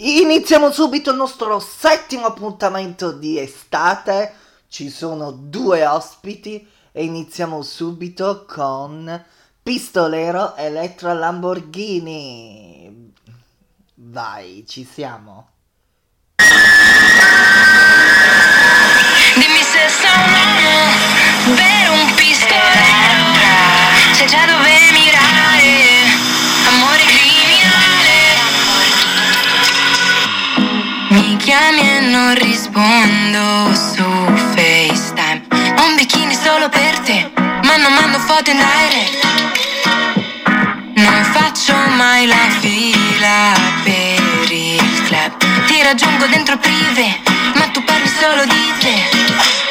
Iniziamo subito il nostro settimo appuntamento di estate. Ci sono due ospiti e iniziamo subito con Pistolero Elettra Lamborghini. Vai, ci siamo. Dimmi se uomo vero un pistolero Sai già dove mirare non rispondo su FaceTime. Ho un bikini solo per te Ma non mando foto in direct Non faccio mai la fila per il club. Ti raggiungo dentro il privé Ma tu parli solo di te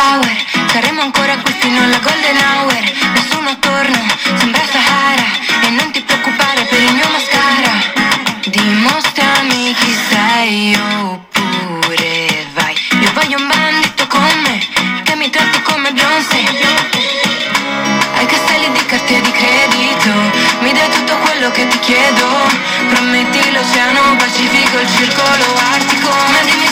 sour Saremo ancora qui fino alla golden hour. Nessuno attorno, sembra Sahara. E non ti preoccupare per il mio mascara. Dimostrami chi sei oppure vai. Io voglio un bandito con me Che mi tratti come Beyoncé Hai castelli di carte di credito. Mi dai tutto quello che ti chiedo. Prometti l'oceano Pacifico, il circolo artico. Ma dimmi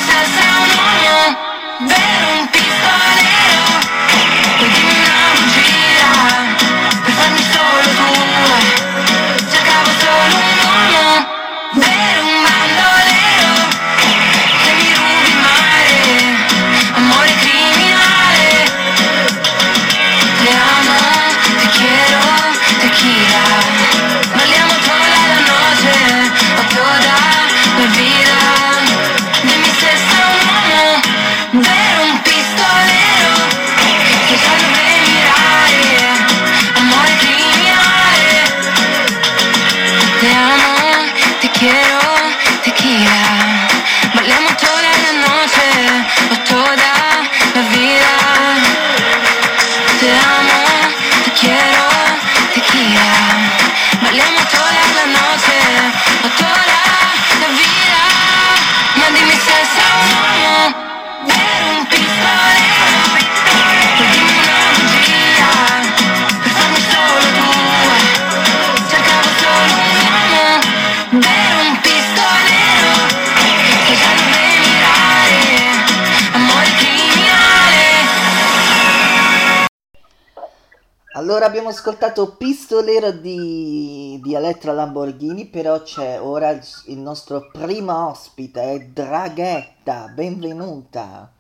Allora abbiamo ascoltato Pistolero di, di Elettra Lamborghini, però c'è ora il, il nostro primo ospite, è Draghetta, benvenuta.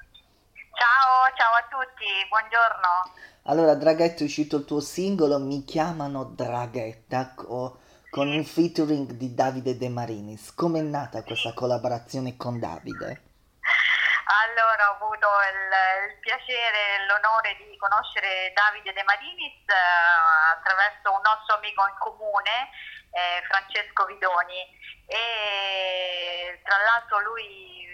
Ciao, ciao a tutti, buongiorno. Allora Draghetta è uscito il tuo singolo Mi chiamano Draghetta co- con un featuring di Davide De Marinis. Com'è nata questa collaborazione con Davide? Allora, ho avuto il, il piacere e l'onore di conoscere Davide De Marinis eh, attraverso un nostro amico in comune, eh, Francesco Vidoni. E tra l'altro lui,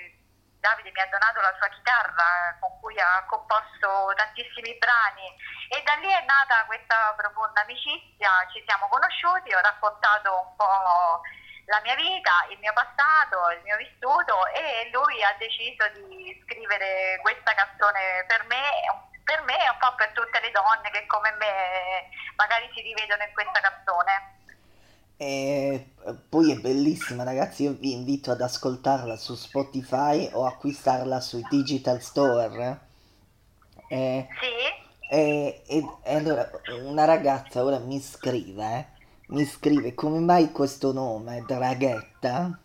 Davide, mi ha donato la sua chitarra con cui ha composto tantissimi brani e da lì è nata questa profonda amicizia, ci siamo conosciuti, ho raccontato un po' la mia vita, il mio passato, il mio vissuto e lui ha deciso di scrivere questa canzone per me, per me e un po' per tutte le donne che come me magari si rivedono in questa canzone. E eh, poi è bellissima ragazzi, io vi invito ad ascoltarla su Spotify o acquistarla sui digital store. E, Sì? e- e- e allora una ragazza ora mi scrive, eh, mi scrive come mai questo nome, Draghetta?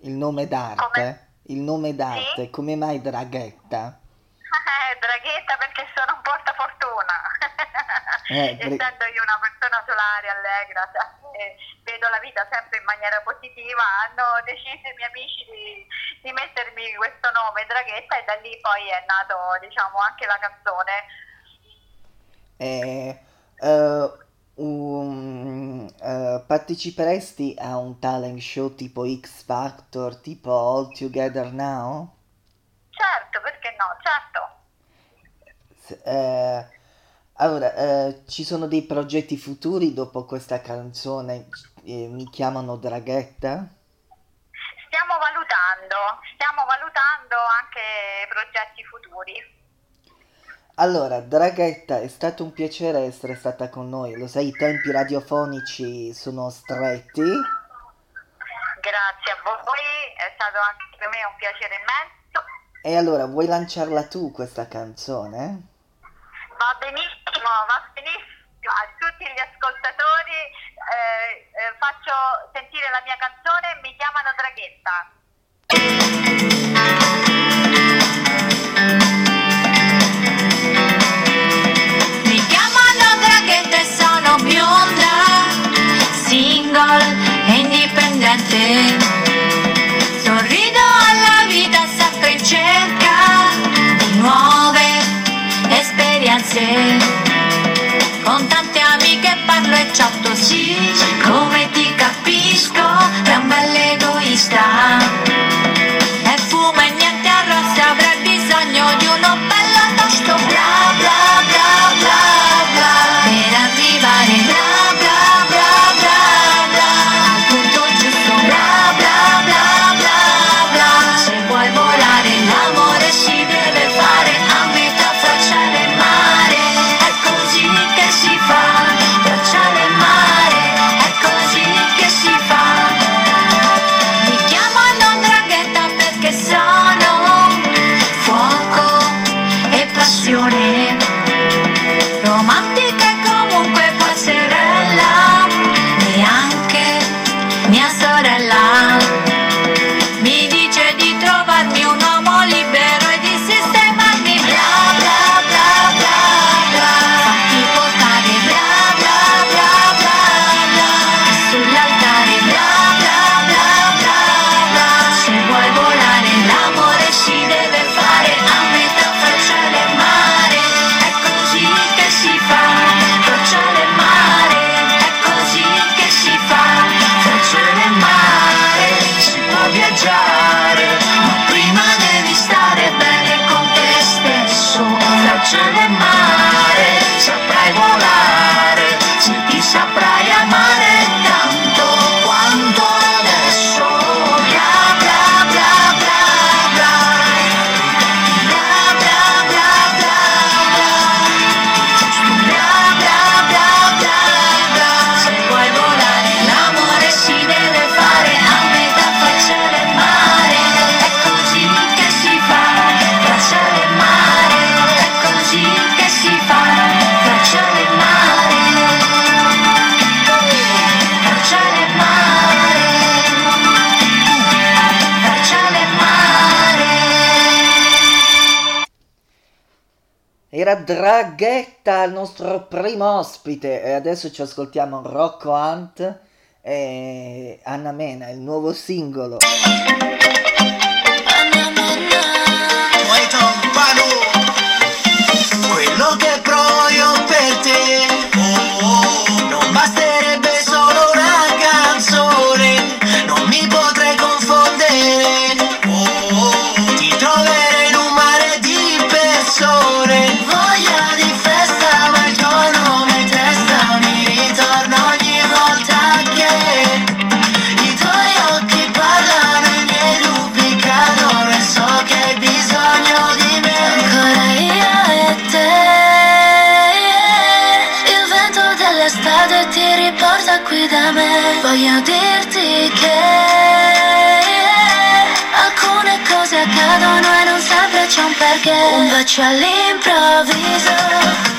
Il nome d'arte? Come? Il nome d'arte, Sì? come mai Draghetta? Eh, Draghetta perché sono un portafortuna. Eh, Essendo io una persona solare, allegra, eh, vedo la vita sempre in maniera positiva, hanno deciso i miei amici di, di mettermi questo nome, Draghetta, e da lì poi è nato diciamo, anche la canzone. Eh, uh, um, uh, parteciperesti a un talent show tipo X Factor, tipo All Together Now? Certo, perché no, certo. Eh, allora, eh, ci sono dei progetti futuri dopo questa canzone? Eh, mi chiamano Draghetta? Stiamo valutando, stiamo valutando anche progetti futuri. Allora, Draghetta, è stato un piacere essere stata con noi. Lo sai, i tempi radiofonici sono stretti. Grazie a voi, è stato anche per me un piacere immenso. E allora, vuoi lanciarla tu questa canzone? Va benissimo, va benissimo. A tutti gli ascoltatori eh, eh, faccio sentire la mia canzone Mi chiamano Draghetta. Single e indipendente. Sorrido alla vita sempre in cerca di nuove esperienze. Con tante amiche parlo e chatto sì, come ti capisco, è un bell'egoista. E Era Draghetta il nostro primo ospite e adesso ci ascoltiamo Rocco Hunt e Anna Mena, il nuovo singolo. Da me Voglio dirti che Alcune cose accadono e non sempre c'è un perché. Un bacio all'improvviso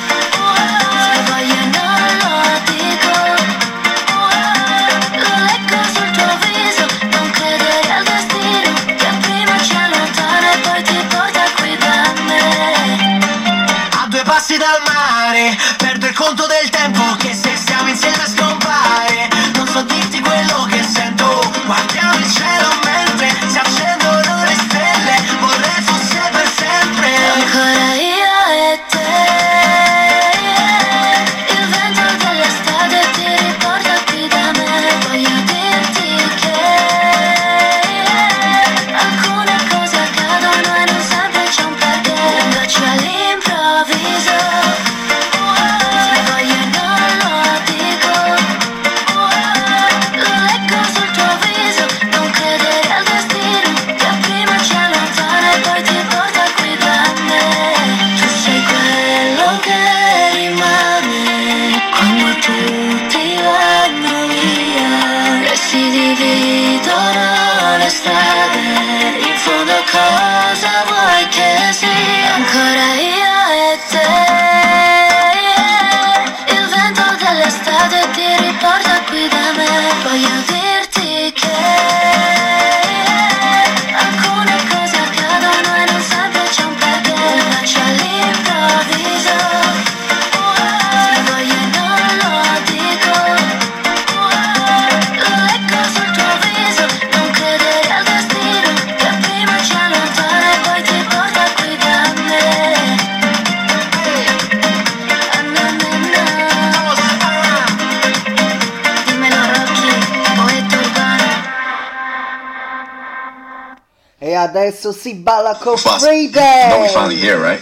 adesso si balla con Friday. No, we finally here, right?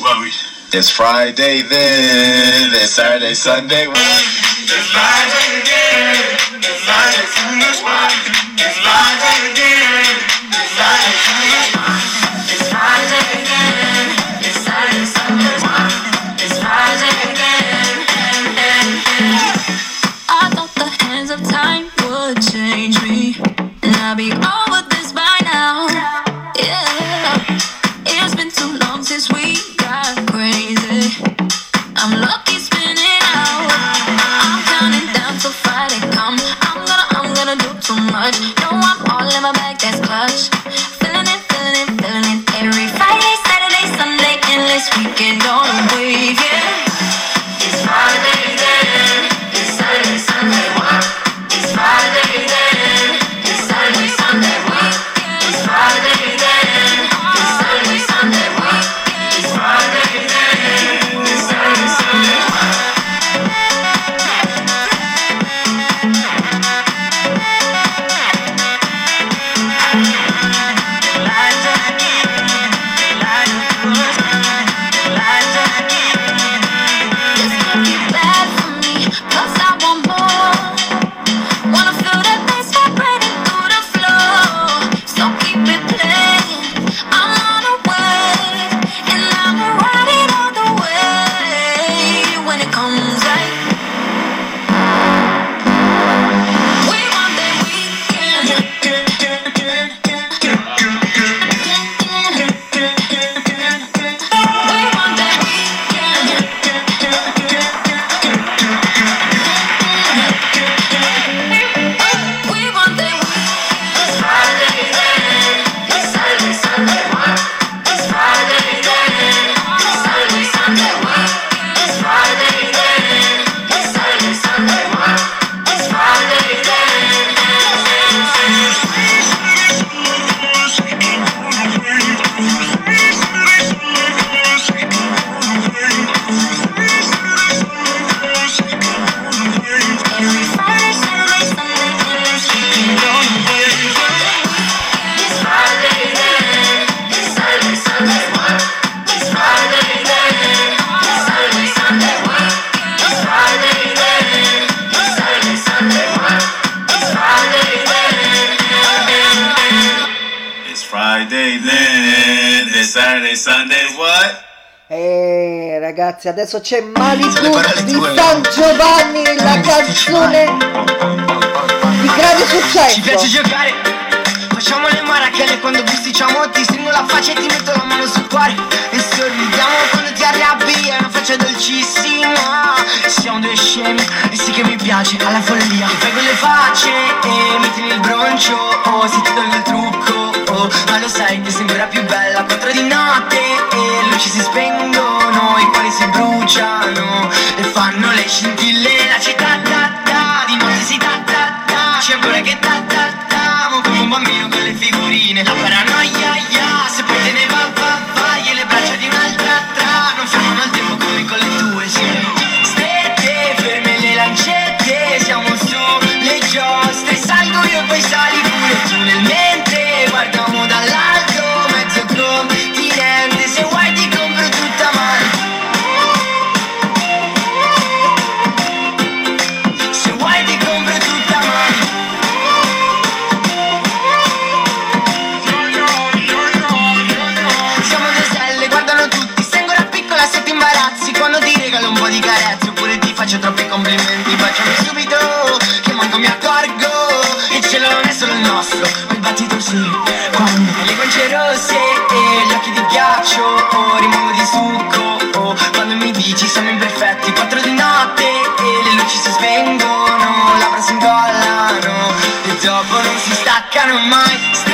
Well, we. It's Friday then, it's Saturday, Sunday. It's Friday again, it's Friday, It's Friday again, it's Friday, Sunday. ragazzi, adesso c'è Malibu di San Giovanni, la canzone di grande successo. Ci piace giocare, facciamo le marachelle quando bisticciamo, ti stringo la faccia e ti metto la mano sul cuore e sorridiamo quando ti arrabbi, è una faccia dolcissima. Siamo due scemi e sì che mi piace alla follia. Ti fai quelle facce e mi tieni il broncio, oh, se ti tolgo il trucco, oh, ma lo sai che sembra più bella quattro di notte e luci si spengono bruciano e fanno le scintille, la città ta ta, di notte si ta ta ta, c'è ancora che ta ta ta, mo come un bambino con le figurine, la paranoia ya, se poi te ne va va vai e le braccia di un'altra tra, non fermano il tempo come con le tue, sì. Stette, ferme le lancette, siamo su le giostre, salgo io e poi sali si staccano mai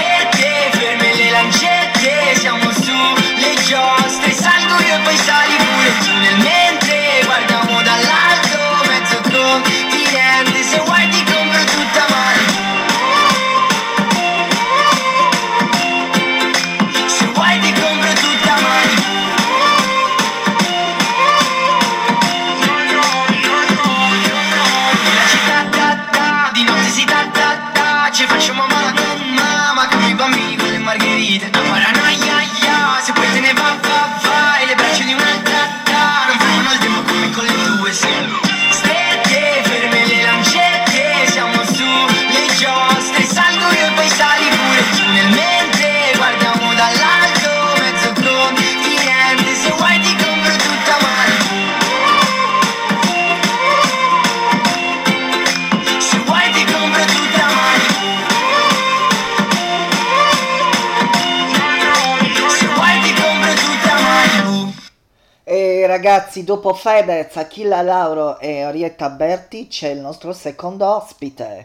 ragazzi, dopo Fedez, Achilla Lauro e Orietta Berti c'è il nostro secondo ospite.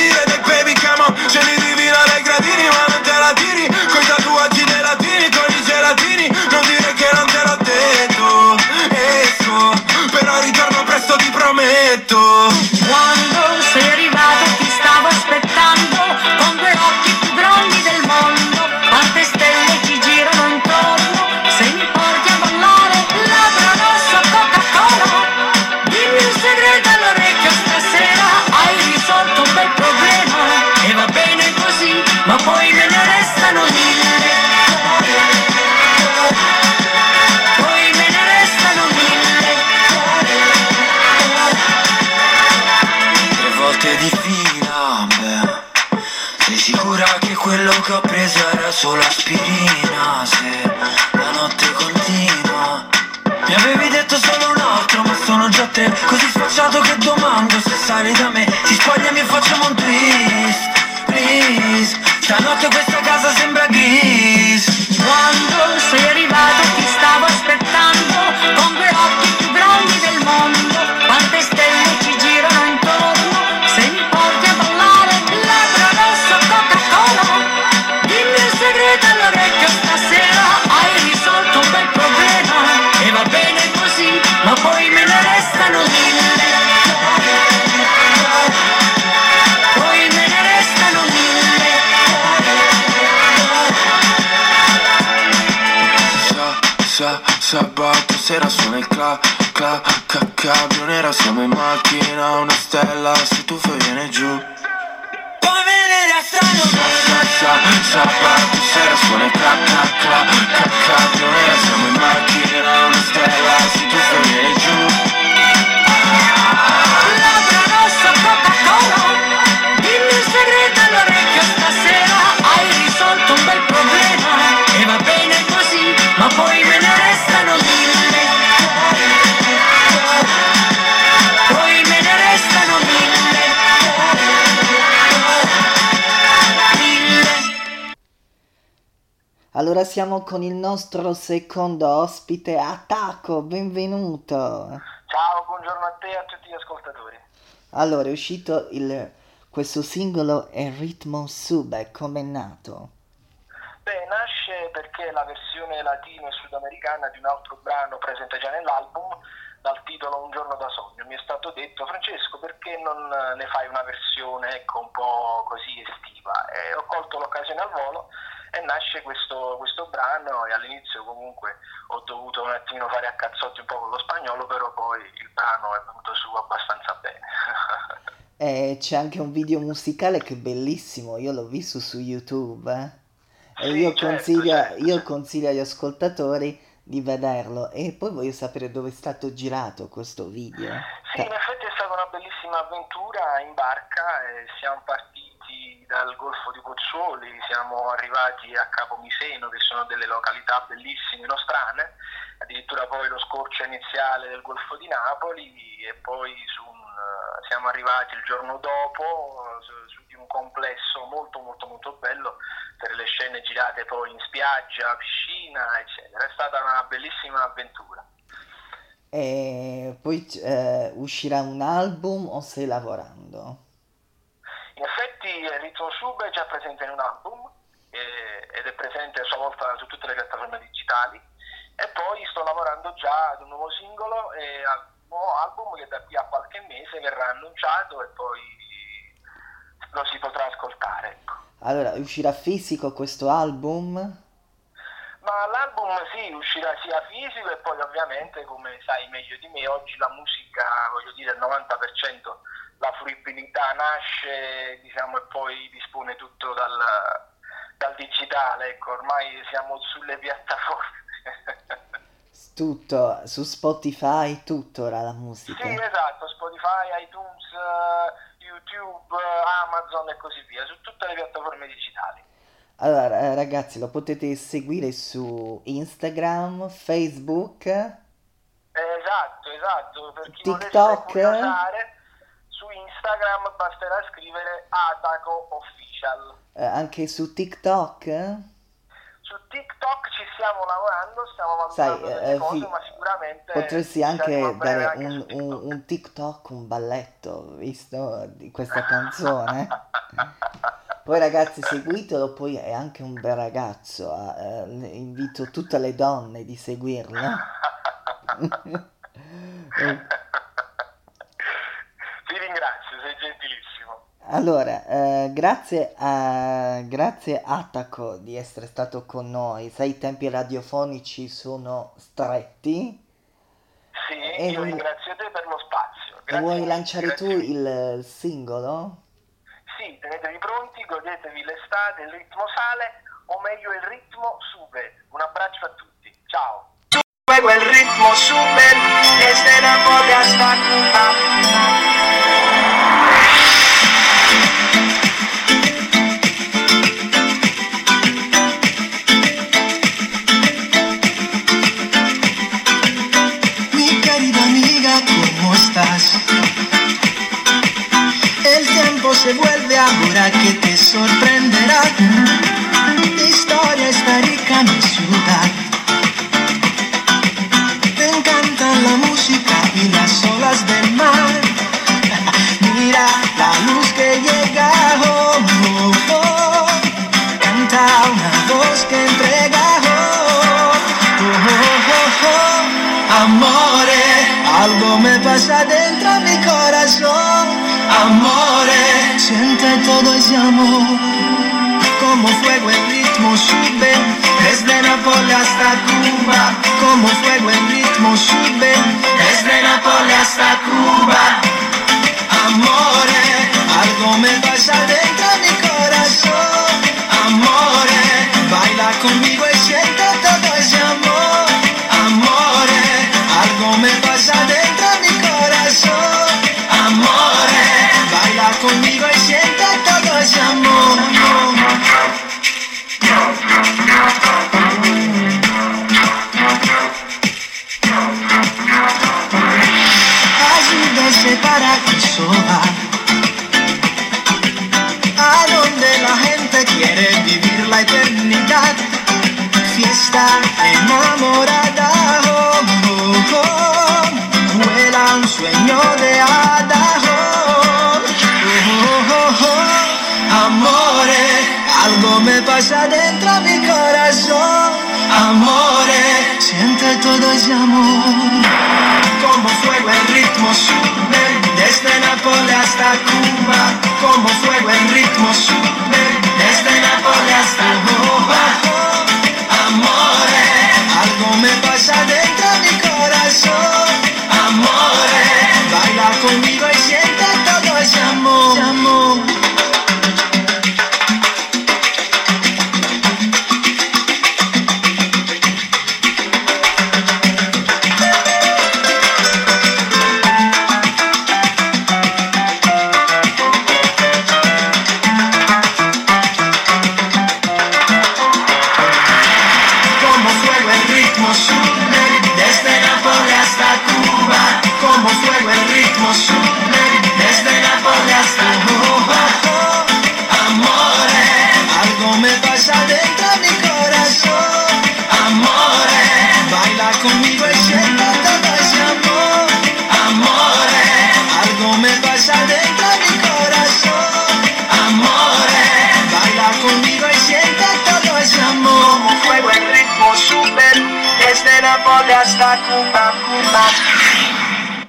impazzire Dei baby come on, ce li divino dai gradini Ma non te la tiri, coi tatuaggi dei latini Con i gelatini, non dire che non te l'ho detto Esco, però ritorno presto ti prometto. Quando solo aspirina Se la notte continua. Mi avevi detto solo un altro ma sono già tre. Così sfacciato che domando se sali da me Ti spogliami e facciamo un twist, sera suona il cla, cla, ca, cabrio nera Siamo in macchina, una stella, se tu fai viene giù. Come me ne restano Sa, sa, sabato sera suona cla, cla, cla, ca, cabrio nera Siamo in macchina, una stella, se tu fai Allora siamo con il nostro secondo ospite, Attacco, benvenuto. Ciao, buongiorno a te e a tutti gli ascoltatori. Allora, è uscito il, questo singolo E ritmo sube, com'è nato? Beh, nasce perché la versione latino e sudamericana di un altro brano presente già nell'album dal titolo Un giorno da sogno. Mi è stato detto, Francesco, perché non ne fai una versione ecco, un po' così estiva? E ho colto l'occasione al volo e nasce questo, questo brano e all'inizio comunque ho dovuto un attimino fare a cazzotti un po' con lo spagnolo, però poi il brano è venuto su abbastanza bene. E c'è anche un video musicale che è bellissimo, io l'ho visto su YouTube. eh. E Sì, io, certo, consiglio, certo. io consiglio agli ascoltatori di vederlo. E poi voglio sapere dove è stato girato questo video. Sì, in effetti è stata una bellissima avventura in barca, e siamo partiti dal Golfo di Pozzuoli, siamo arrivati a Capomiseno, che sono delle località bellissime, nostrane, addirittura poi lo scorcio iniziale del Golfo di Napoli e poi un, eh, siamo arrivati il giorno dopo su, su di un complesso molto molto molto bello per le scene girate poi in spiaggia, piscina, eccetera. È stata una bellissima avventura. E poi eh, uscirà un album o stai lavorando? Ritmo Sub è già presente in un album eh, ed è presente a sua volta su tutte le piattaforme digitali e poi sto lavorando già ad un nuovo singolo e al nuovo album che da qui a qualche mese verrà annunciato e poi lo si potrà ascoltare. Ecco. Allora, uscirà fisico questo album? Ma l'album sì, uscirà sia fisico e poi ovviamente, come sai meglio di me, oggi la musica, voglio dire, il 90% la fruibilità nasce, diciamo, e poi dispone tutto dal, dal digitale, ecco, ormai siamo sulle piattaforme. Tutto, su Spotify, tutto ora la musica. sì, esatto, Spotify, iTunes, eh, YouTube, eh, Amazon e così via, su tutte le piattaforme digitali. Allora, eh, ragazzi, lo potete seguire su Instagram, Facebook, Esatto, esatto, per chi TikTok? volesse curiosare, Instagram basterà scrivere Ataco Official. eh, anche su TikTok. Su TikTok ci stiamo lavorando, stiamo Sai, valutando delle eh, cose, fi- ma sicuramente potresti anche dare anche un, su un- TikTok. un TikTok, un balletto, visto, di questa canzone. Poi ragazzi, seguitelo, poi è anche un bel ragazzo, ah, eh, invito tutte le donne di seguirlo. Eh, Ti ringrazio, sei gentilissimo. Allora, eh, grazie a grazie Attacco di essere stato con noi. Sai, i tempi radiofonici sono stretti Sì, E io ringrazio te per lo spazio. Grazie vuoi lanciare tu grazie mille. il, il singolo? Sì, tenetevi pronti, godetevi l'estate, il ritmo sale, o meglio il ritmo sube. Un abbraccio a tutti, ciao. Luego el ritmo sube desde Napoli hasta Cuba. Me pasa dentro mi corazón. Amore, siente todo ese amor. Como fuego el ritmo sube desde Nápoles hasta Cuba. Como fuego el ritmo sube desde Nápoles hasta Cuba. Amore, algo me pasa dentro todo ese amor. Como fuego el ritmo sube, desde Nápoles hasta Cuba. Como fuego el ritmo amor. Como fuego el ritmo sube desde Nápoles hasta Cuba, Cuba.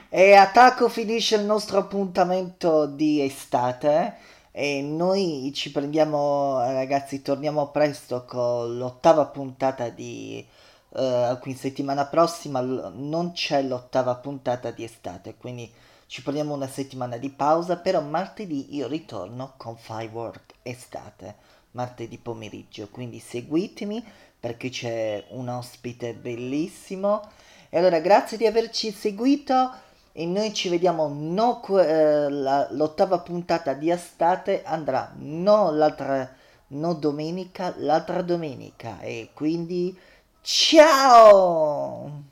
E a Taco finisce il nostro appuntamento di estate e noi ci prendiamo, ragazzi, torniamo presto con l'ottava puntata di... eh, qui settimana prossima non c'è l'ottava puntata di estate, quindi ci prendiamo una settimana di pausa, però martedì io ritorno con Firework estate, martedì pomeriggio, quindi seguitemi perché c'è un ospite bellissimo. E allora grazie di averci seguito e noi ci vediamo no eh, la- l'ottava puntata di estate andrà no l'altra no domenica, l'altra domenica e quindi ciao!